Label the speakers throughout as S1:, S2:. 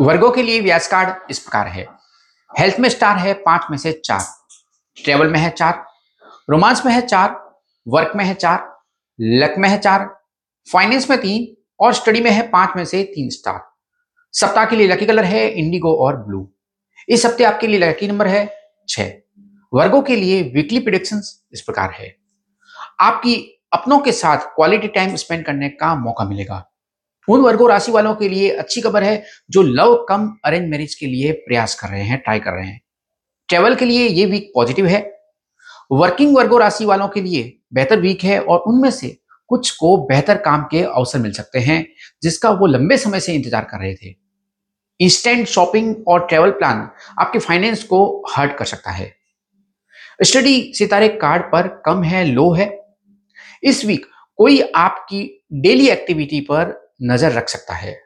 S1: वर्गों के लिए व्यास कार्ड इस प्रकार है। हेल्थ में स्टार है पाँच में से चार। ट्रेवल में है चार। रोमांस में है चार। वर्क में है चार। लक में है चार। फाइनेंस में तीन और स्टडी में है पाँच में से तीन स्टार। सप्ताह के लिए लकी कलर है, इंडिगो और ब्लू। इस हफ़्ते आपके लिए लकी नंबर है छह। वर्गों के लिए वीकली प्रिडिक्शन इस प्रकार है। आपकी अपनों के साथ क्वालिटी टाइम स्पेंड करने का मौका मिलेगा। उन वर्गों राशि वालों के लिए अच्छी खबर है, जो लव कम अरेंज मैरिज के लिए प्रयास कर रहे हैं, ट्राई कर रहे हैं। ट्रेवल के लिए ये वीक पॉजिटिव है। वर्किंग वर्गो राशि वालों के लिए बेहतर वीक है और उनमें से कुछ को बेहतर काम के अवसर मिल सकते हैं, जिसका वो लंबे समय से इंतज़ार कर रहे थे। इंस्टेंट शॉपिंग और ट्रेवल प्लान आपके फाइनेंस को हर्ट कर सकता है। स्टडी सितारे कार्ड पर कम है लो है। इस वीक कोई आपकी डेली एक्टिविटी पर नज़र रख सकता है।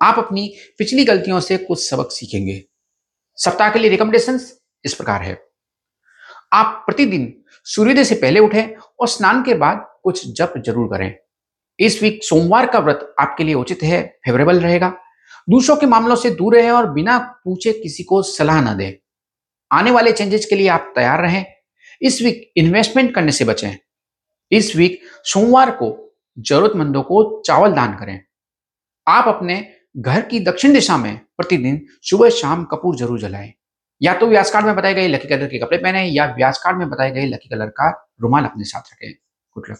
S1: आप अपनी पिछली गलतियों से कुछ सबक सीखेंगे। सप्ताह के लिए रिकमेंडेशन इस प्रकार है। आप प्रतिदिन सूर्योदय से पहले उठें और स्नान के बाद कुछ जप ज़रूर करें। इस वीक सोमवार का व्रत आपके लिए उचित है फेवरेबल रहेगा। दूसरों के मामलों से दूर रहें और बिना पूछे किसी को सलाह न दें। आने वाले चेंजेस के लिए आप तैयार रहें। इस वीक इन्वेस्टमेंट करने से बचें। इस वीक सोमवार को जरूरतमंदों को चावल दान करें। आप अपने घर की दक्षिण दिशा में प्रतिदिन सुबह शाम कपूर ज़रूर जलाएँ। या तो व्यास कार्ड में बताए गए लकी कलर के कपड़े पहने या व्यास कार्ड में बताए गए लकी कलर का रुमाल अपने साथ रखें। Good luck